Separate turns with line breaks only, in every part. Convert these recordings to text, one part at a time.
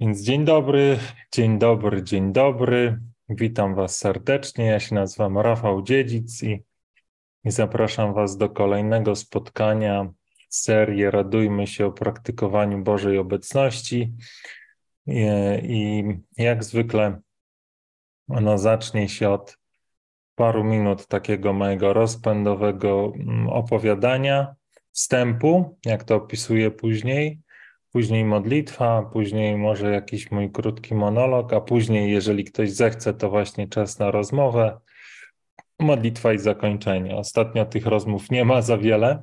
Więc dzień dobry, dzień dobry, dzień dobry. Witam Was serdecznie. Ja się nazywam Rafał Dziedzic i, i zapraszam Was do kolejnego spotkania serii Radujmy się o praktykowaniu Bożej obecności. I, i jak zwykle ono zacznie się od paru minut takiego mojego rozpędowego mm, opowiadania, wstępu, jak to opisuję później później modlitwa, później może jakiś mój krótki monolog, a później, jeżeli ktoś zechce, to właśnie czas na rozmowę, modlitwa i zakończenie. Ostatnio tych rozmów nie ma za wiele,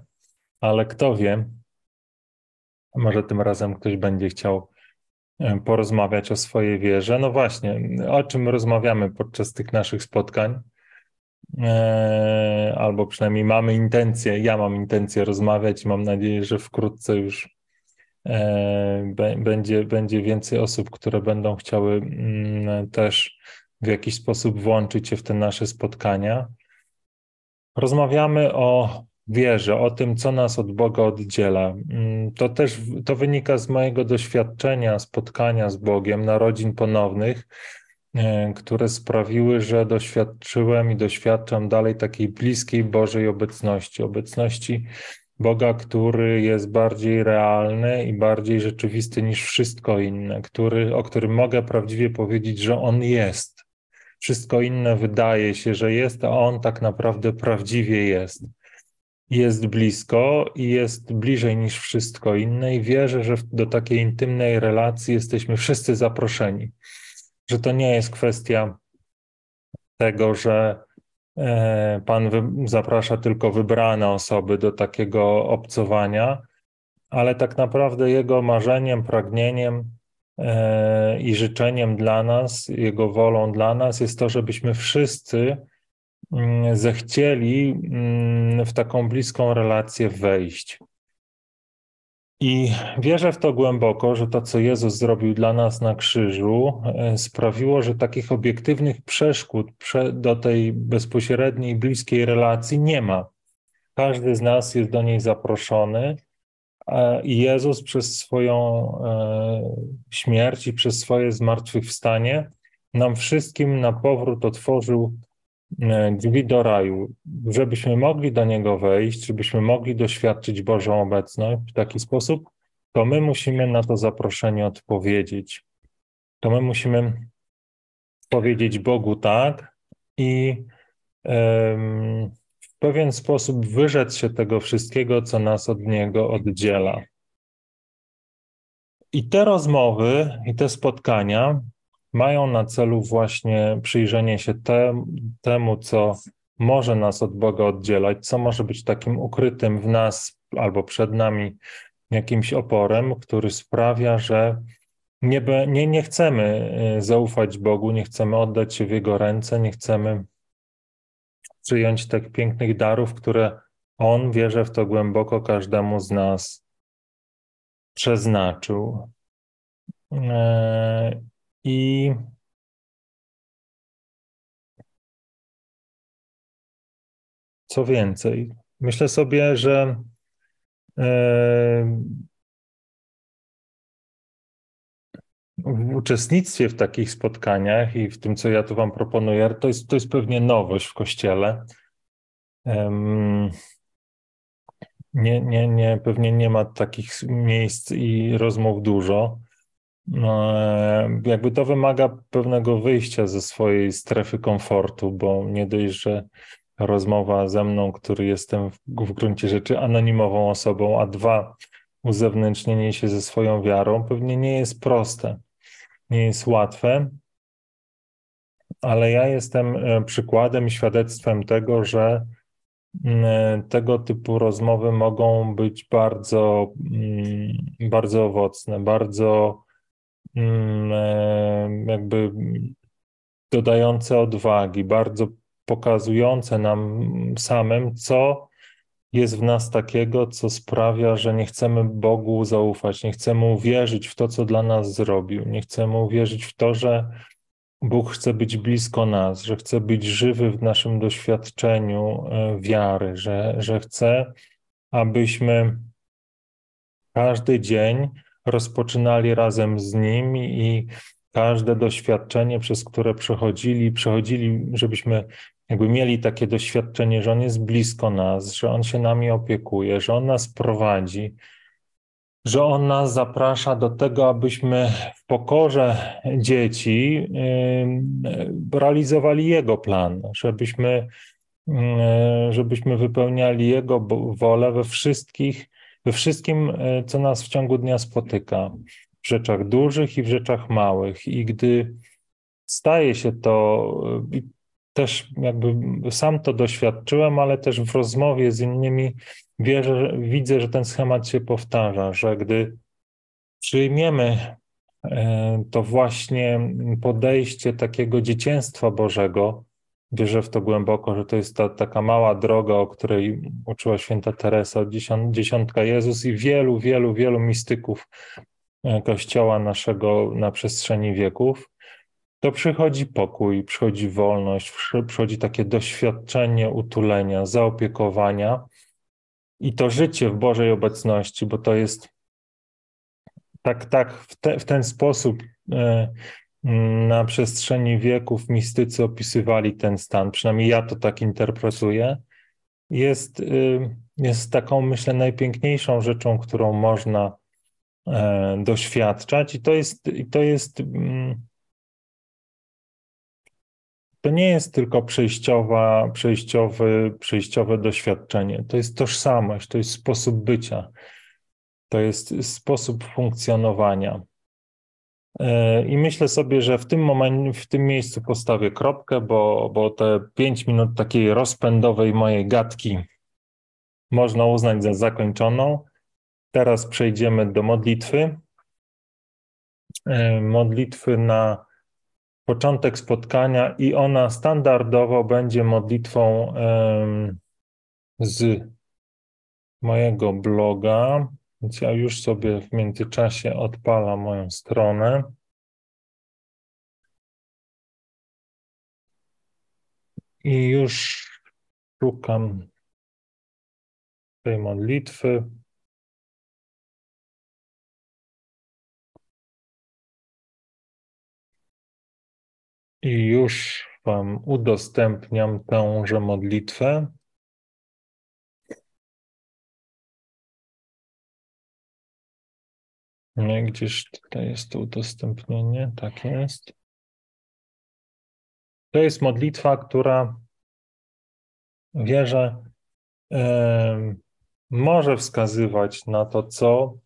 ale kto wie, może tym razem ktoś będzie chciał e, porozmawiać o swojej wierze. No właśnie, o czym rozmawiamy podczas tych naszych spotkań? E, albo przynajmniej mamy intencję, ja mam intencję rozmawiać mam nadzieję, że wkrótce już będzie, będzie więcej osób, które będą chciały mm, też w jakiś sposób włączyć się w te nasze spotkania. Rozmawiamy o wierze, o tym, co nas od Boga oddziela. Mm, to też to wynika z mojego doświadczenia, spotkania z Bogiem, narodzin ponownych, e, które sprawiły, że doświadczyłem i doświadczam dalej takiej bliskiej Bożej obecności, obecności Boga, który jest bardziej realny i bardziej rzeczywisty niż wszystko inne, który, o którym mogę prawdziwie powiedzieć, że On jest. Wszystko inne wydaje się, że jest, a On tak naprawdę prawdziwie jest. Jest blisko i jest bliżej niż wszystko inne, i wierzę, że do takiej intymnej relacji jesteśmy wszyscy zaproszeni. Że to nie jest kwestia tego, że Pan zaprasza tylko wybrane osoby do takiego obcowania, ale tak naprawdę Jego marzeniem, pragnieniem e, i życzeniem dla nas, Jego wolą dla nas jest to, żebyśmy wszyscy mm, zechcieli mm, w taką bliską relację wejść. I wierzę w to głęboko, że to, co Jezus zrobił dla nas na krzyżu, e, sprawiło, że takich obiektywnych przeszkód do tej bezpośredniej, bliskiej relacji nie ma. Każdy z nas jest do niej zaproszony i Jezus przez swoją e, śmierć i przez swoje zmartwychwstanie nam wszystkim na powrót otworzył drzwi do raju, żebyśmy mogli do niego wejść, żebyśmy mogli doświadczyć Bożą obecność w taki sposób, to my musimy na to zaproszenie odpowiedzieć. To my musimy powiedzieć Bogu tak i w pewien sposób wyrzec się tego wszystkiego, co nas od Niego oddziela. I te rozmowy i te spotkania mają na celu właśnie przyjrzenie się te, temu, co może nas od Boga oddzielać, co może być takim ukrytym w nas albo przed nami jakimś oporem, który sprawia, że nie, nie, nie chcemy y, zaufać Bogu, nie chcemy oddać się w Jego ręce, nie chcemy przyjąć tych pięknych darów, które On, wierzę w to głęboko, każdemu z nas przeznaczył. I co więcej, myślę sobie, że e, w uczestnictwie w takich spotkaniach i w tym, co ja tu Wam proponuję, to jest, to jest pewnie nowość w kościele. Nie, nie, nie, pewnie nie ma takich miejsc i rozmów dużo. No, e, jakby to wymaga pewnego wyjścia ze swojej strefy komfortu, bo nie dość, że rozmowa ze mną, który jestem w, w gruncie rzeczy anonimową osobą, a dwa, uzewnętrznienie się ze swoją wiarą pewnie nie jest proste, nie jest łatwe, ale ja jestem e, przykładem, świadectwem tego, że e, tego typu rozmowy mogą być bardzo, bardzo owocne, bardzo jakby dodające odwagi, bardzo pokazujące nam samym, co jest w nas takiego, co sprawia, że nie chcemy Bogu zaufać, nie chcemy uwierzyć w to, co dla nas zrobił, nie chcemy uwierzyć w to, że Bóg chce być blisko nas, że chce być żywy w naszym doświadczeniu e, wiary, że, że chce, abyśmy każdy dzień rozpoczynali razem z Nim i każde doświadczenie, przez które przechodzili, przechodzili, żebyśmy jakby mieli takie doświadczenie, że On jest blisko nas, że On się nami opiekuje, że On nas prowadzi, że On nas zaprasza do tego, abyśmy w pokorze dzieci realizowali Jego plan, żebyśmy, żebyśmy wypełniali Jego wolę we wszystkich, we wszystkim, e, co nas w ciągu dnia spotyka, w rzeczach dużych i w rzeczach małych. I gdy staje się to, też jakby sam to doświadczyłem, ale też w rozmowie z innymi wierzę, widzę, że ten schemat się powtarza, że gdy przyjmiemy e, to właśnie podejście takiego dzieciństwa Bożego, wierzę w to głęboko, że to jest ta taka mała droga, o której uczyła święta Teresa, dziesiątka Jezus i wielu, wielu, wielu mistyków e, Kościoła naszego na przestrzeni wieków, to przychodzi pokój, przychodzi wolność, przychodzi takie doświadczenie utulenia, zaopiekowania i to życie w Bożej obecności, bo to jest tak, tak, w, te, w ten sposób e, na przestrzeni wieków mistycy opisywali ten stan, przynajmniej ja to tak interpretuję, jest, e, jest taką, myślę, najpiękniejszą rzeczą, którą można e, doświadczać i to jest, i to jest mm, to nie jest tylko przejściowa, przejściowy, przejściowe doświadczenie. To jest tożsamość, to jest sposób bycia, to jest sposób funkcjonowania. E, I myślę sobie, że w tym momencie, w tym miejscu postawię kropkę, bo, bo te pięć minut takiej rozpędowej mojej gadki można uznać za zakończoną. Teraz przejdziemy do modlitwy. E, modlitwy na początek spotkania i ona standardowo będzie modlitwą z mojego bloga. Więc ja już sobie w międzyczasie odpalam moją stronę. I już szukam tej modlitwy. I już Wam udostępniam tęże modlitwę. Nie, gdzieś tutaj jest to udostępnienie, tak jest. To jest modlitwa, która wierzę, yy, może wskazywać na to, co,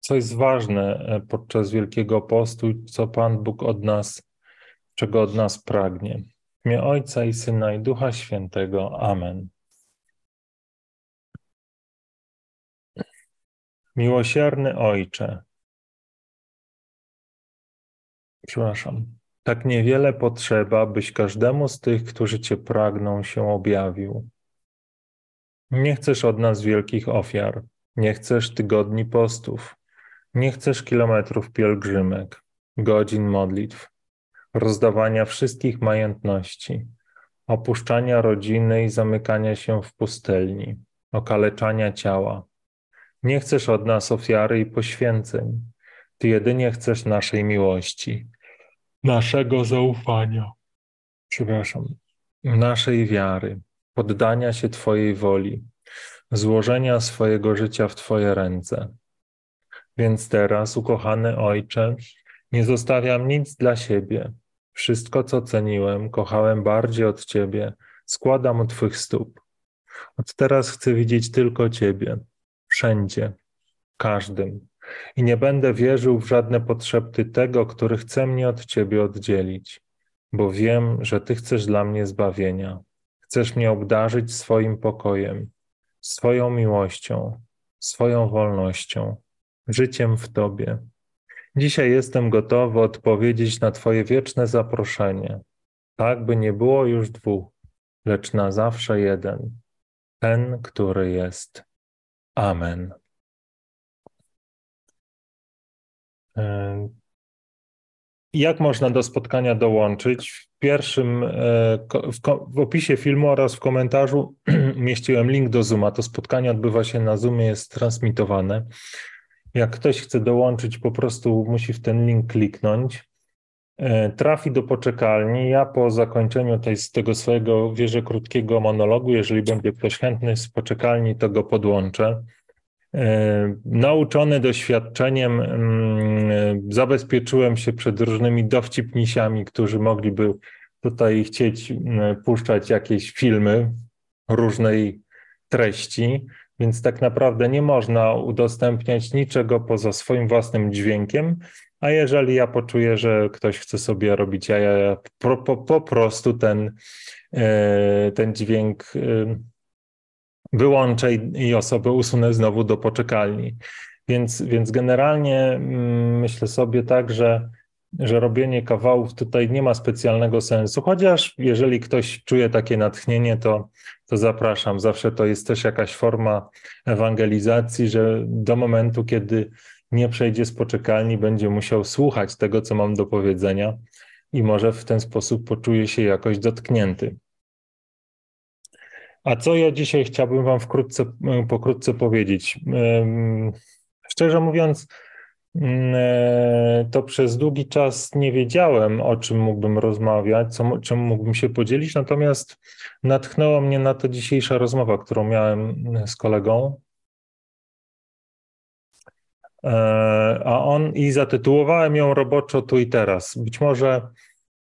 co jest ważne e, podczas Wielkiego Postu, co Pan Bóg od nas czego od nas pragnie. W imię Ojca i Syna i Ducha Świętego. Amen. Miłosierny Ojcze, przepraszam, tak niewiele potrzeba, byś każdemu z tych, którzy Cię pragną, się objawił. Nie chcesz od nas wielkich ofiar, nie chcesz tygodni postów, nie chcesz kilometrów pielgrzymek, godzin modlitw, rozdawania wszystkich majątności, opuszczania rodziny i zamykania się w pustelni, okaleczania ciała. Nie chcesz od nas ofiary i poświęceń. Ty jedynie chcesz naszej miłości, naszego zaufania, przepraszam, naszej wiary, poddania się Twojej woli, złożenia swojego życia w Twoje ręce. Więc teraz, ukochany Ojcze, nie zostawiam nic dla siebie, wszystko, co ceniłem, kochałem bardziej od Ciebie, składam u Twych stóp. Od teraz chcę widzieć tylko Ciebie, wszędzie, każdym. I nie będę wierzył w żadne potrzeby tego, który chce mnie od Ciebie oddzielić, bo wiem, że Ty chcesz dla mnie zbawienia. Chcesz mnie obdarzyć swoim pokojem, swoją miłością, swoją wolnością, życiem w Tobie. Dzisiaj jestem gotowy odpowiedzieć na Twoje wieczne zaproszenie, tak by nie było już dwóch, lecz na zawsze jeden, ten, który jest. Amen. Jak można do spotkania dołączyć? W pierwszym, e, w, opisie filmu oraz w komentarzu umieściłem link do Zooma. To spotkanie odbywa się na Zoomie, jest transmitowane. Jak ktoś chce dołączyć, po prostu musi w ten link kliknąć. E, trafi do poczekalni. Ja po zakończeniu tej, tego swojego wierzę krótkiego monologu, jeżeli będzie ktoś chętny z poczekalni, to go podłączę. E, nauczony doświadczeniem, mm, zabezpieczyłem się przed różnymi dowcipnisiami, którzy mogliby tutaj chcieć mm, puszczać jakieś filmy różnej treści, więc tak naprawdę nie można udostępniać niczego poza swoim własnym dźwiękiem. A jeżeli ja poczuję, że ktoś chce sobie robić jaja, ja po, po, po prostu ten, e, ten dźwięk e, wyłączę i osobę usunę znowu do poczekalni. Więc, więc generalnie mm, myślę sobie tak, że, że robienie kawałów tutaj nie ma specjalnego sensu, chociaż jeżeli ktoś czuje takie natchnienie, to, to zapraszam. Zawsze to jest też jakaś forma ewangelizacji, że do momentu, kiedy nie przejdzie z poczekalni, będzie musiał słuchać tego, co mam do powiedzenia i może w ten sposób poczuje się jakoś dotknięty. A co ja dzisiaj chciałbym Wam wkrótce, pokrótce powiedzieć? Szczerze mówiąc, mm, e, to przez długi czas nie wiedziałem, o czym mógłbym rozmawiać, co, czym mógłbym się podzielić, natomiast natchnęła mnie na to dzisiejsza rozmowa, którą miałem z kolegą. E, a on i zatytułowałem ją roboczo tu i teraz. Być może,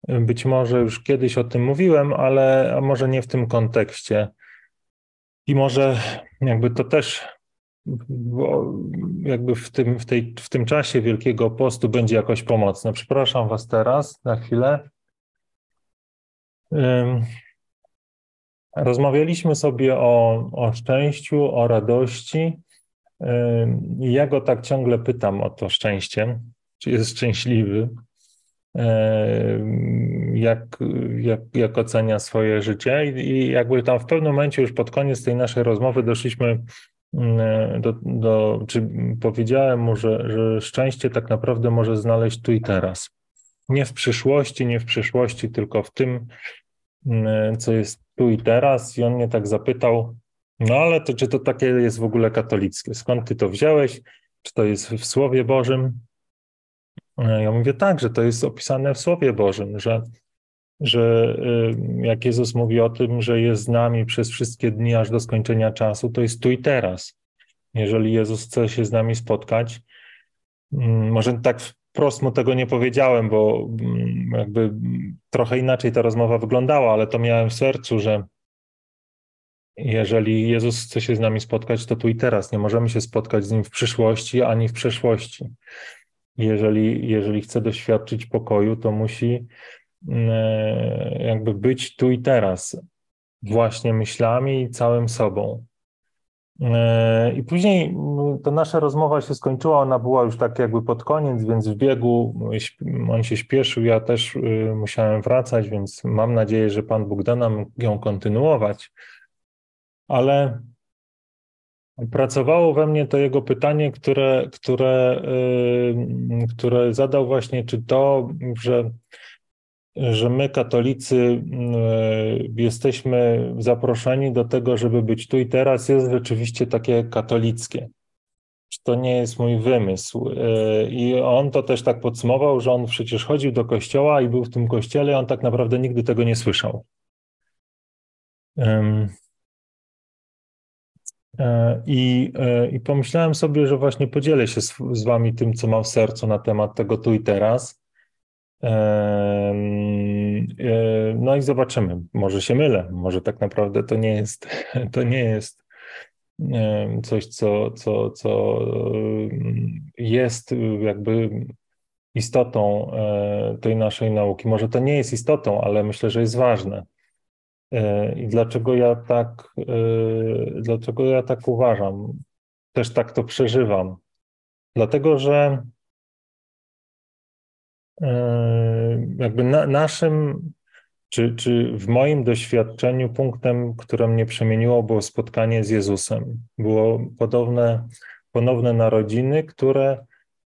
być może już kiedyś o tym mówiłem, ale może nie w tym kontekście. I może jakby to też jakby w tym, w, tej, w tym czasie Wielkiego Postu będzie jakoś pomocne. Przepraszam Was teraz na chwilę. Rozmawialiśmy sobie o, o szczęściu, o radości. Ja go tak ciągle pytam o to szczęście, czy jest szczęśliwy jak, jak, jak ocenia swoje życie. I, jakby tam w pewnym momencie, już pod koniec tej naszej rozmowy, doszliśmy do, do czy powiedziałem mu, że, że szczęście tak naprawdę może znaleźć tu i teraz. Nie w przyszłości, nie w przyszłości, tylko w tym, co jest tu i teraz. I on mnie tak zapytał, no ale to czy to takie jest w ogóle katolickie? Skąd ty to wziąłeś? Czy to jest w Słowie Bożym? Ja mówię tak, że to jest opisane w Słowie Bożym, że, że y, jak Jezus mówi o tym, że jest z nami przez wszystkie dni aż do skończenia czasu, to jest tu i teraz. Jeżeli Jezus chce się z nami spotkać, mm, może tak wprost mu tego nie powiedziałem, bo mm, jakby trochę inaczej ta rozmowa wyglądała, ale to miałem w sercu, że jeżeli Jezus chce się z nami spotkać, to tu i teraz. Nie możemy się spotkać z Nim w przyszłości ani w przeszłości jeżeli, jeżeli chce doświadczyć pokoju, to musi mm, e, jakby być tu i teraz, właśnie myślami i całym sobą. E, I później mm, ta nasza rozmowa się skończyła, ona była już tak jakby pod koniec, więc w biegu on się śpieszył, ja też y, musiałem wracać, więc mam nadzieję, że Pan Bóg da nam ją kontynuować. Ale Pracowało we mnie to jego pytanie, które, które, yy, które zadał właśnie, czy to, że, że my, katolicy, yy, jesteśmy zaproszeni do tego, żeby być tu i teraz, jest rzeczywiście takie katolickie. To nie jest mój wymysł? Yy, I on to też tak podsumował, że on przecież chodził do kościoła i był w tym kościele, on tak naprawdę nigdy tego nie słyszał. I, e, I pomyślałem sobie, że właśnie podzielę się z, z Wami tym, co mam w sercu na temat tego tu i teraz. E, no i zobaczymy. Może się mylę, może tak naprawdę to nie jest, to nie jest coś, co, co, co jest jakby istotą tej naszej nauki. Może to nie jest istotą, ale myślę, że jest ważne. E, I dlaczego ja tak, e, dlaczego ja tak uważam? Też tak to przeżywam. Dlatego, że e, jakby na, naszym, czy, czy w moim doświadczeniu punktem, które mnie przemieniło, było spotkanie z Jezusem. Było podobne, ponowne narodziny, które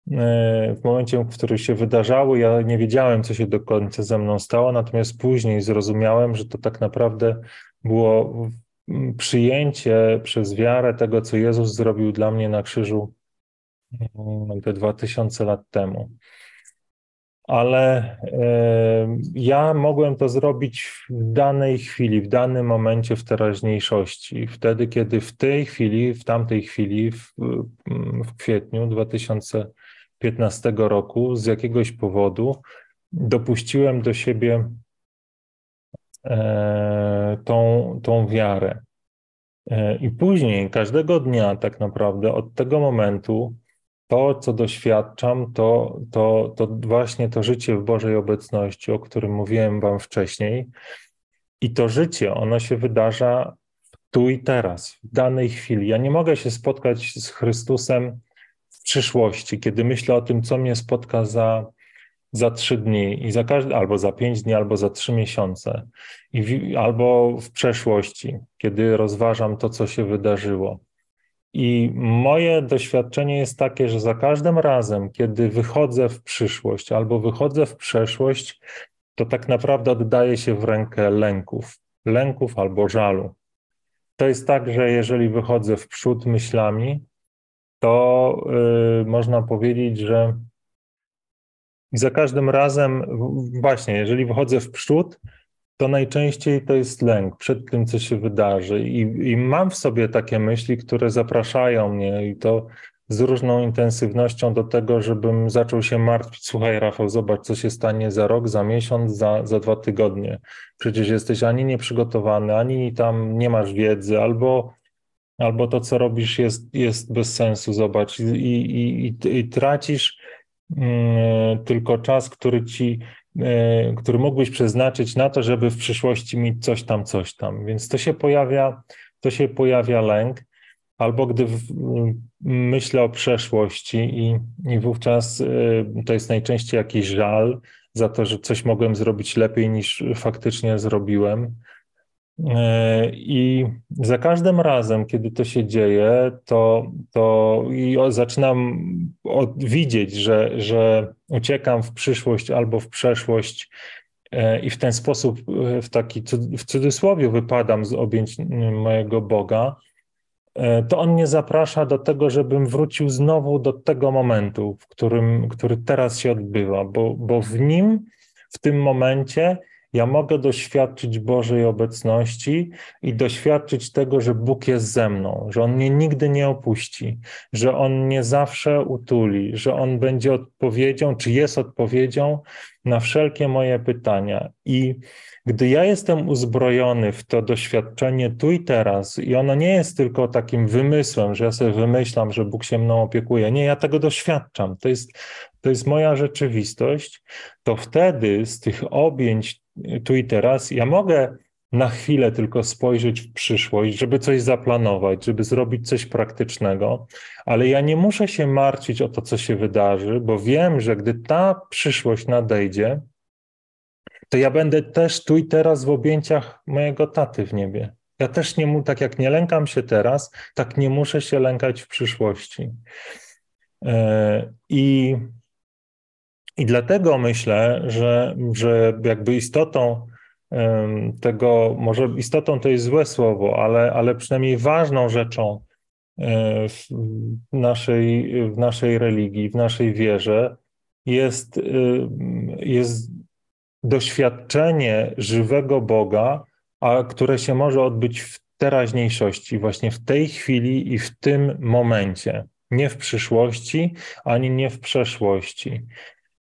w momencie, w którym się wydarzały, ja nie wiedziałem, co się do końca ze mną stało, natomiast później zrozumiałem, że to tak naprawdę było przyjęcie przez wiarę tego, co Jezus zrobił dla mnie na krzyżu mm, te 2000 lat temu. Ale ja mogłem to zrobić w danej chwili, w danym momencie, w teraźniejszości. Wtedy, kiedy w tej chwili, w tamtej chwili, w, w kwietniu 2015 roku, z jakiegoś powodu dopuściłem do siebie e, tą, tą wiarę. E, I później, każdego dnia, tak naprawdę, od tego momentu, to, co doświadczam, to, to, to właśnie to życie w Bożej obecności, o którym mówiłem Wam wcześniej. I to życie, ono się wydarza tu i teraz, w danej chwili. Ja nie mogę się spotkać z Chrystusem przyszłości, kiedy myślę o tym, co mnie spotka za za trzy dni i za każdy, albo za pięć dni, albo za trzy miesiące, i w, albo w przeszłości, kiedy rozważam to, co się wydarzyło. I moje doświadczenie jest takie, że za każdym razem, kiedy wychodzę w przyszłość albo wychodzę w przeszłość, to tak naprawdę oddaję się w rękę lęków, lęków albo żalu. To jest tak, że jeżeli wychodzę w przód myślami, to yy, można powiedzieć, że za każdym razem, właśnie, jeżeli wychodzę w przód, to najczęściej to jest lęk przed tym, co się wydarzy. I, I, mam w sobie takie myśli, które zapraszają mnie i to z różną intensywnością do tego, żebym zaczął się martwić. Słuchaj, Rafał, zobacz, co się stanie za rok, za miesiąc, za, za dwa tygodnie. Przecież jesteś ani nieprzygotowany, ani tam nie masz wiedzy, albo, albo to, co robisz, jest, jest bez sensu. Zobacz, i, i, i, i tracisz Mm, tylko czas, który ci, e, który mógłbyś przeznaczyć na to, żeby w przyszłości mieć coś tam, coś tam. Więc to się pojawia, to się pojawia lęk, albo gdy myślę o przeszłości i, i wówczas e, to jest najczęściej jakiś żal za to, że coś mogłem zrobić lepiej niż faktycznie zrobiłem. E, I za każdym razem, kiedy to się dzieje, to, to i zaczynam widzieć, że, że uciekam w przyszłość albo w przeszłość e, i w ten sposób, e, w taki w cudzysłowie, wypadam z objęć mojego Boga, to On mnie zaprasza do tego, żebym wrócił znowu do tego momentu, w którym, który teraz się odbywa, bo, bo w nim, w tym momencie ja mogę doświadczyć Bożej obecności i doświadczyć tego, że Bóg jest ze mną, że On mnie nigdy nie opuści, że On mnie zawsze utuli, że On będzie odpowiedzią, czy jest odpowiedzią na wszelkie moje pytania. I gdy ja jestem uzbrojony w to doświadczenie tu i teraz, i ono nie jest tylko takim wymysłem, że ja sobie wymyślam, że Bóg się mną opiekuje. Nie, ja tego doświadczam. To jest, to jest moja rzeczywistość. To wtedy z tych objęć tu i teraz, ja mogę na chwilę tylko spojrzeć w przyszłość, żeby coś zaplanować, żeby zrobić coś praktycznego, ale ja nie muszę się martwić o to, co się wydarzy, bo wiem, że gdy ta przyszłość nadejdzie, to ja będę też tu i teraz w objęciach mojego taty w niebie. Ja też nie mu, tak jak nie lękam się teraz, tak nie muszę się lękać w przyszłości. E, I i dlatego myślę, że, że jakby istotą tego, może istotą to jest złe słowo, ale, ale przynajmniej ważną rzeczą e, w naszej, w naszej religii, w naszej wierze jest, jest doświadczenie żywego Boga, a które się może odbyć w teraźniejszości, właśnie w tej chwili i w tym momencie. Nie w przyszłości, ani nie w przeszłości.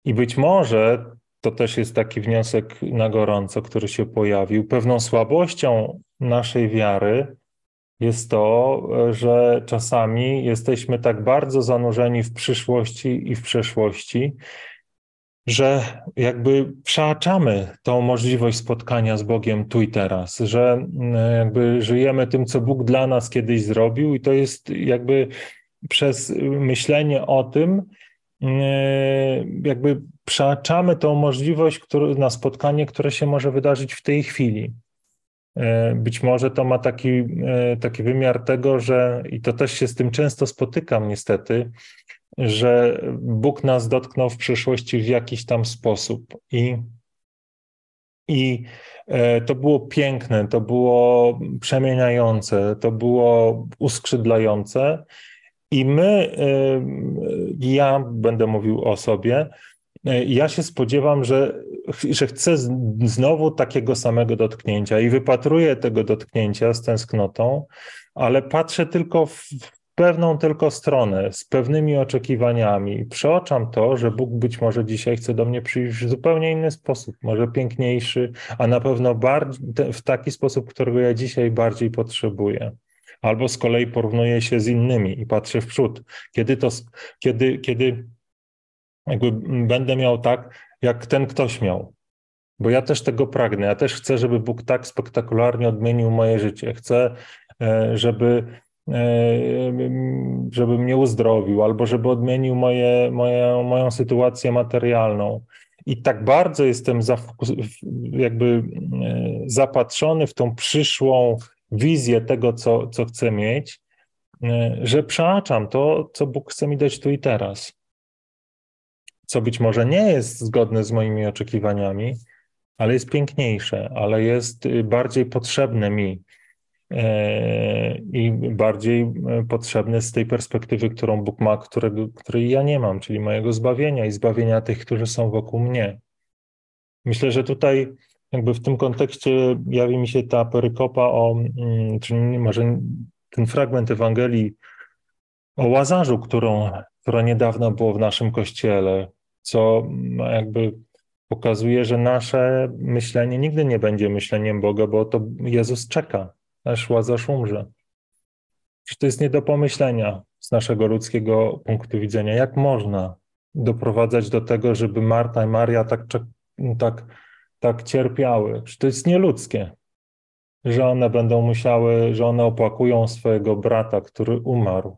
I być może to też jest taki wniosek na gorąco, który się pojawił. Pewną słabością naszej wiary jest to, że czasami jesteśmy tak bardzo zanurzeni w przyszłości i w przeszłości, że jakby przeaczamy tą możliwość spotkania z Bogiem tu i teraz, że mm, jakby żyjemy tym, co Bóg dla nas kiedyś zrobił, i to jest jakby przez myślenie o tym, jakby przeaczamy tą możliwość który, na spotkanie, które się może wydarzyć w tej chwili. E, być może to ma taki, e, taki wymiar tego, że i to też się z tym często spotykam niestety, że Bóg nas dotknął w przyszłości w jakiś tam sposób. I, i e, to było piękne, to było przemieniające, to było uskrzydlające. I my, ja będę mówił o sobie, ja się spodziewam, że, że chcę znowu takiego samego dotknięcia i wypatruję tego dotknięcia z tęsknotą, ale patrzę tylko w pewną tylko stronę, z pewnymi oczekiwaniami. Przeoczam to, że Bóg być może dzisiaj chce do mnie przyjść w zupełnie inny sposób, może piękniejszy, a na pewno bardziej, w taki sposób, którego ja dzisiaj bardziej potrzebuję. Albo z kolei porównuję się z innymi i patrzę w przód. Kiedy to, kiedy, kiedy jakby będę miał tak, jak ten ktoś miał. Bo ja też tego pragnę. Ja też chcę, żeby Bóg tak spektakularnie odmienił moje życie. Chcę, e, żeby, e, żeby mnie uzdrowił, albo żeby odmienił moje, moje, moją sytuację materialną. I tak bardzo jestem jakby e, zapatrzony w tą przyszłą wizję tego, co, co chcę mieć, że przeaczam to, co Bóg chce mi dać tu i teraz co być może nie jest zgodne z moimi oczekiwaniami, ale jest piękniejsze, ale jest y, bardziej potrzebne mi e, i bardziej e, potrzebne z tej perspektywy, którą Bóg ma, którego, której ja nie mam, czyli mojego zbawienia i zbawienia tych, którzy są wokół mnie. Myślę, że tutaj jakby w tym kontekście jawi mi się ta perykopa o, mm, czyli może ten fragment Ewangelii o Łazarzu, którą, która niedawno było w naszym kościele, co jakby pokazuje, że nasze myślenie nigdy nie będzie myśleniem Boga, bo to Jezus czeka, aż Łazarz umrze. Czy to jest nie do pomyślenia z naszego ludzkiego punktu widzenia? Jak można doprowadzać do tego, żeby Marta i Maria tak, tak, tak cierpiały? Czy to jest nieludzkie? Że one będą musiały, że one opłakują swojego brata, który umarł.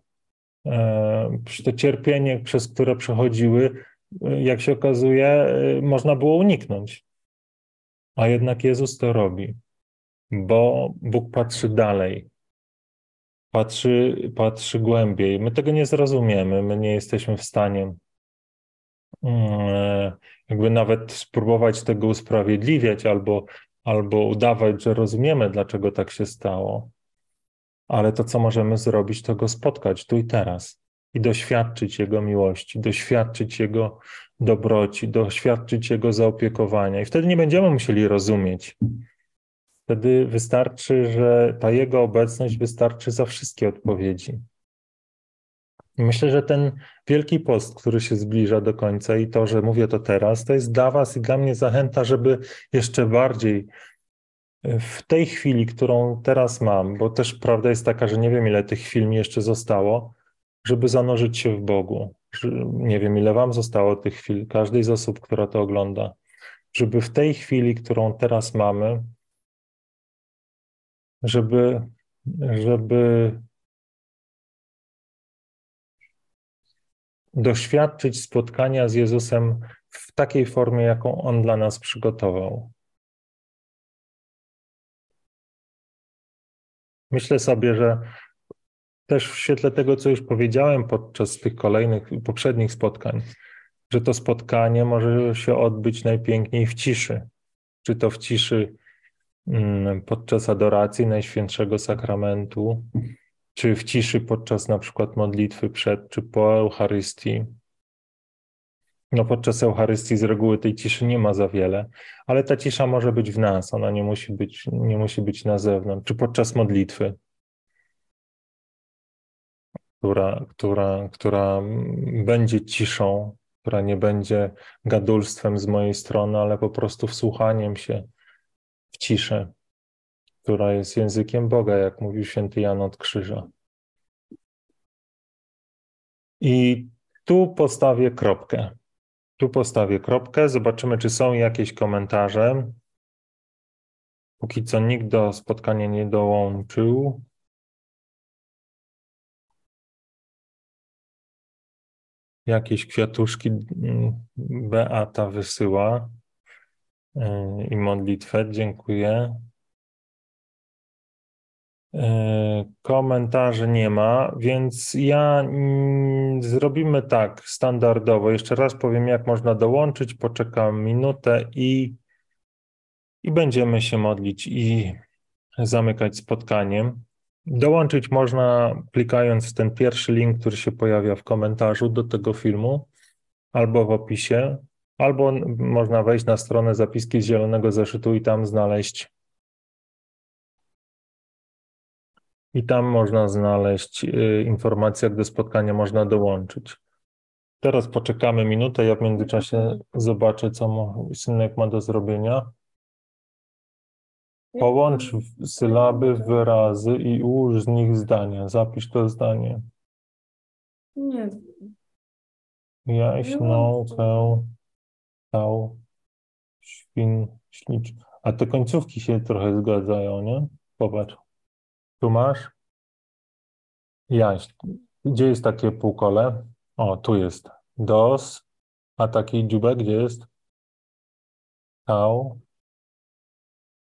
E, to cierpienie, przez które przechodziły, jak się okazuje, można było uniknąć. A jednak Jezus to robi, bo Bóg patrzy dalej, patrzy, patrzy głębiej. My tego nie zrozumiemy, my nie jesteśmy w stanie jakby nawet spróbować tego usprawiedliwiać albo, albo udawać, że rozumiemy, dlaczego tak się stało. Ale to, co możemy zrobić, to go spotkać tu i teraz i doświadczyć Jego miłości, doświadczyć Jego dobroci, doświadczyć Jego zaopiekowania. I wtedy nie będziemy musieli rozumieć. Wtedy wystarczy, że ta Jego obecność wystarczy za wszystkie odpowiedzi. Myślę, że ten wielki post, który się zbliża do końca i to, że mówię to teraz, to jest dla Was i dla mnie zachęta, żeby jeszcze bardziej w tej chwili, którą teraz mam, bo też prawda jest taka, że nie wiem, ile tych chwil mi jeszcze zostało, żeby zanurzyć się w Bogu. Nie wiem, ile Wam zostało tych chwil, każdej z osób, która to ogląda, żeby w tej chwili, którą teraz mamy, żeby, żeby doświadczyć spotkania z Jezusem w takiej formie, jaką On dla nas przygotował. Myślę sobie, że też w świetle tego, co już powiedziałem podczas tych kolejnych, poprzednich spotkań, że to spotkanie może się odbyć najpiękniej w ciszy. Czy to w ciszy mm, podczas adoracji Najświętszego Sakramentu, czy w ciszy podczas na przykład modlitwy przed czy po Eucharystii. No podczas Eucharystii z reguły tej ciszy nie ma za wiele, ale ta cisza może być w nas, ona nie musi być, nie musi być na zewnątrz, czy podczas modlitwy która, która, która będzie ciszą, która nie będzie gadulstwem z mojej strony, ale po prostu wsłuchaniem się w ciszę, która jest językiem Boga, jak mówił święty Jan od Krzyża. I tu postawię kropkę. Tu postawię kropkę. Zobaczymy, czy są jakieś komentarze. Póki co nikt do spotkania nie dołączył. Jakieś kwiatuszki Beata wysyła y, i modlitwę. Dziękuję. Komentarzy nie ma, więc ja mm, zrobimy tak standardowo. Jeszcze raz powiem, jak można dołączyć. Poczekam minutę i, i będziemy się modlić i zamykać spotkaniem. Dołączyć można klikając w ten pierwszy link, który się pojawia w komentarzu do tego filmu albo w opisie, albo można wejść na stronę zapiski z Zielonego Zeszytu i tam znaleźć i tam można znaleźć y, informację, jak do spotkania można dołączyć. Teraz poczekamy minutę, ja w międzyczasie zobaczę, co mój synek ma do zrobienia. Połącz sylaby, wyrazy i ułóż z nich zdania. Zapisz to zdanie.
Nie.
Jaś, naukę, stał, świn, ślicz. A te końcówki się trochę zgadzają, nie? Popatrz. Tu masz? Jaś. Gdzie jest takie półkole? O, tu jest. Dos. A taki dziubek gdzie jest? Tał.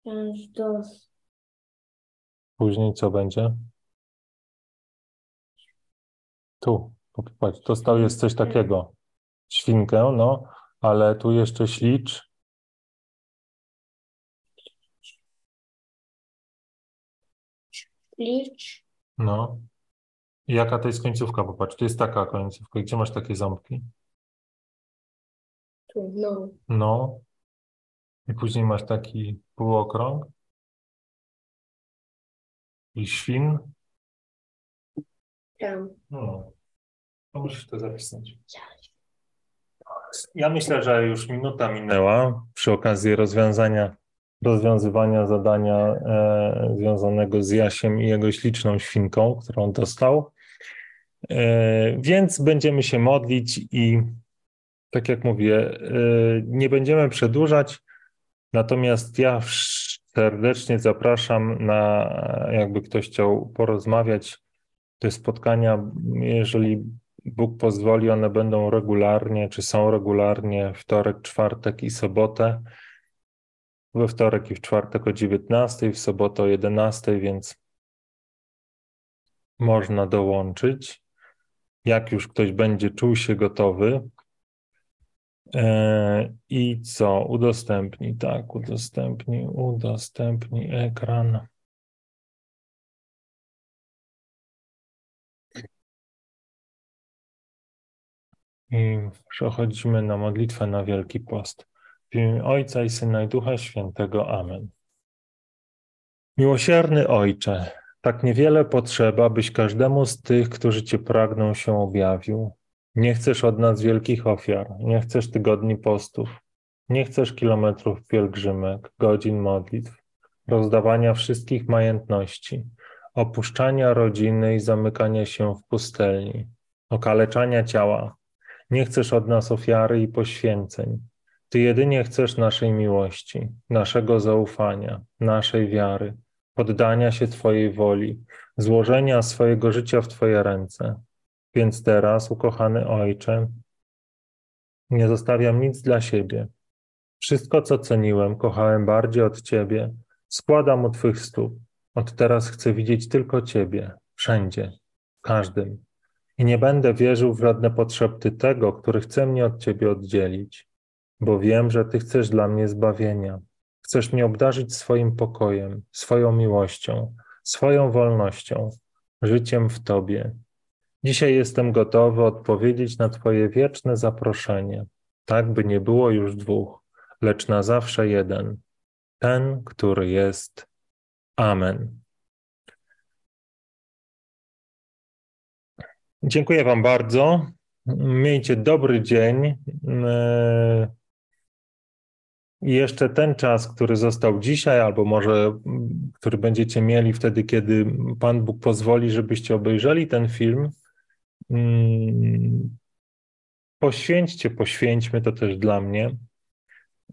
Pięć dos.
Później co będzie? Tu. Popatrz, to stał jest coś takiego. Świnkę, no, ale tu jeszcze ślicz.
Licz.
No. I jaka to jest końcówka? Popatrz, to jest taka końcówka. Gdzie masz takie ząbki?
Tu, no.
No. I później masz taki półokrąg. I świn.
Tam.
No. To musisz to zapisać. Ja myślę, że już minuta minęła przy okazji rozwiązania, rozwiązywania zadania e, związanego z Jasiem i jego śliczną świnką, którą dostał. E, więc będziemy się modlić i tak jak mówię, e, nie będziemy przedłużać, natomiast ja serdecznie zapraszam na, jakby ktoś chciał porozmawiać, te spotkania, jeżeli Bóg pozwoli, one będą regularnie, czy są regularnie wtorek, czwartek i sobotę. We wtorek i w czwartek o 19, w sobotę o 11, więc można dołączyć. Jak już ktoś będzie czuł się gotowy. E, I co? Udostępnij, tak, udostępnij, udostępnij ekran. I przechodzimy na modlitwę na Wielki Post. W imię Ojca i Syna i Ducha Świętego. Amen. Miłosierny Ojcze, tak niewiele potrzeba, byś każdemu z tych, którzy Cię pragną, się objawił. Nie chcesz od nas wielkich ofiar, nie chcesz tygodni postów, nie chcesz kilometrów pielgrzymek, godzin modlitw, rozdawania wszystkich majątności, opuszczania rodziny i zamykania się w pustelni, okaleczania ciała, nie chcesz od nas ofiary i poświęceń. Ty jedynie chcesz naszej miłości, naszego zaufania, naszej wiary, poddania się Twojej woli, złożenia swojego życia w Twoje ręce. Więc teraz, ukochany Ojcze, nie zostawiam nic dla siebie. Wszystko, co ceniłem, kochałem bardziej od Ciebie, składam u Twych stóp. Od teraz chcę widzieć tylko Ciebie, wszędzie, każdym i nie będę wierzył w żadne potrzeby tego, który chce mnie od Ciebie oddzielić, bo wiem, że Ty chcesz dla mnie zbawienia. Chcesz mnie obdarzyć swoim pokojem, swoją miłością, swoją wolnością, życiem w Tobie. Dzisiaj jestem gotowy odpowiedzieć na Twoje wieczne zaproszenie, tak by nie było już dwóch, lecz na zawsze jeden, ten, który jest. Amen. Dziękuję Wam bardzo. Miejcie dobry dzień. I jeszcze ten czas, który został dzisiaj, albo może który będziecie mieli wtedy, kiedy Pan Bóg pozwoli, żebyście obejrzeli ten film, mm, poświęćcie, poświęćmy to też dla mnie.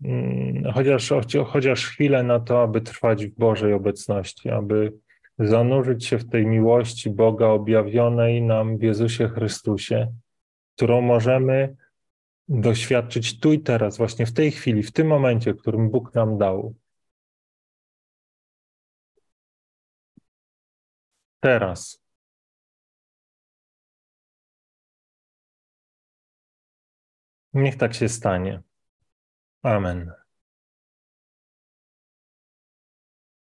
Mm, chociaż, chociaż chwilę na to, aby trwać w Bożej obecności, aby zanurzyć się w tej miłości Boga objawionej nam w Jezusie Chrystusie, którą możemy doświadczyć tu i teraz, właśnie w tej chwili, w tym momencie, którym Bóg nam dał. Teraz. Niech tak się stanie. Amen.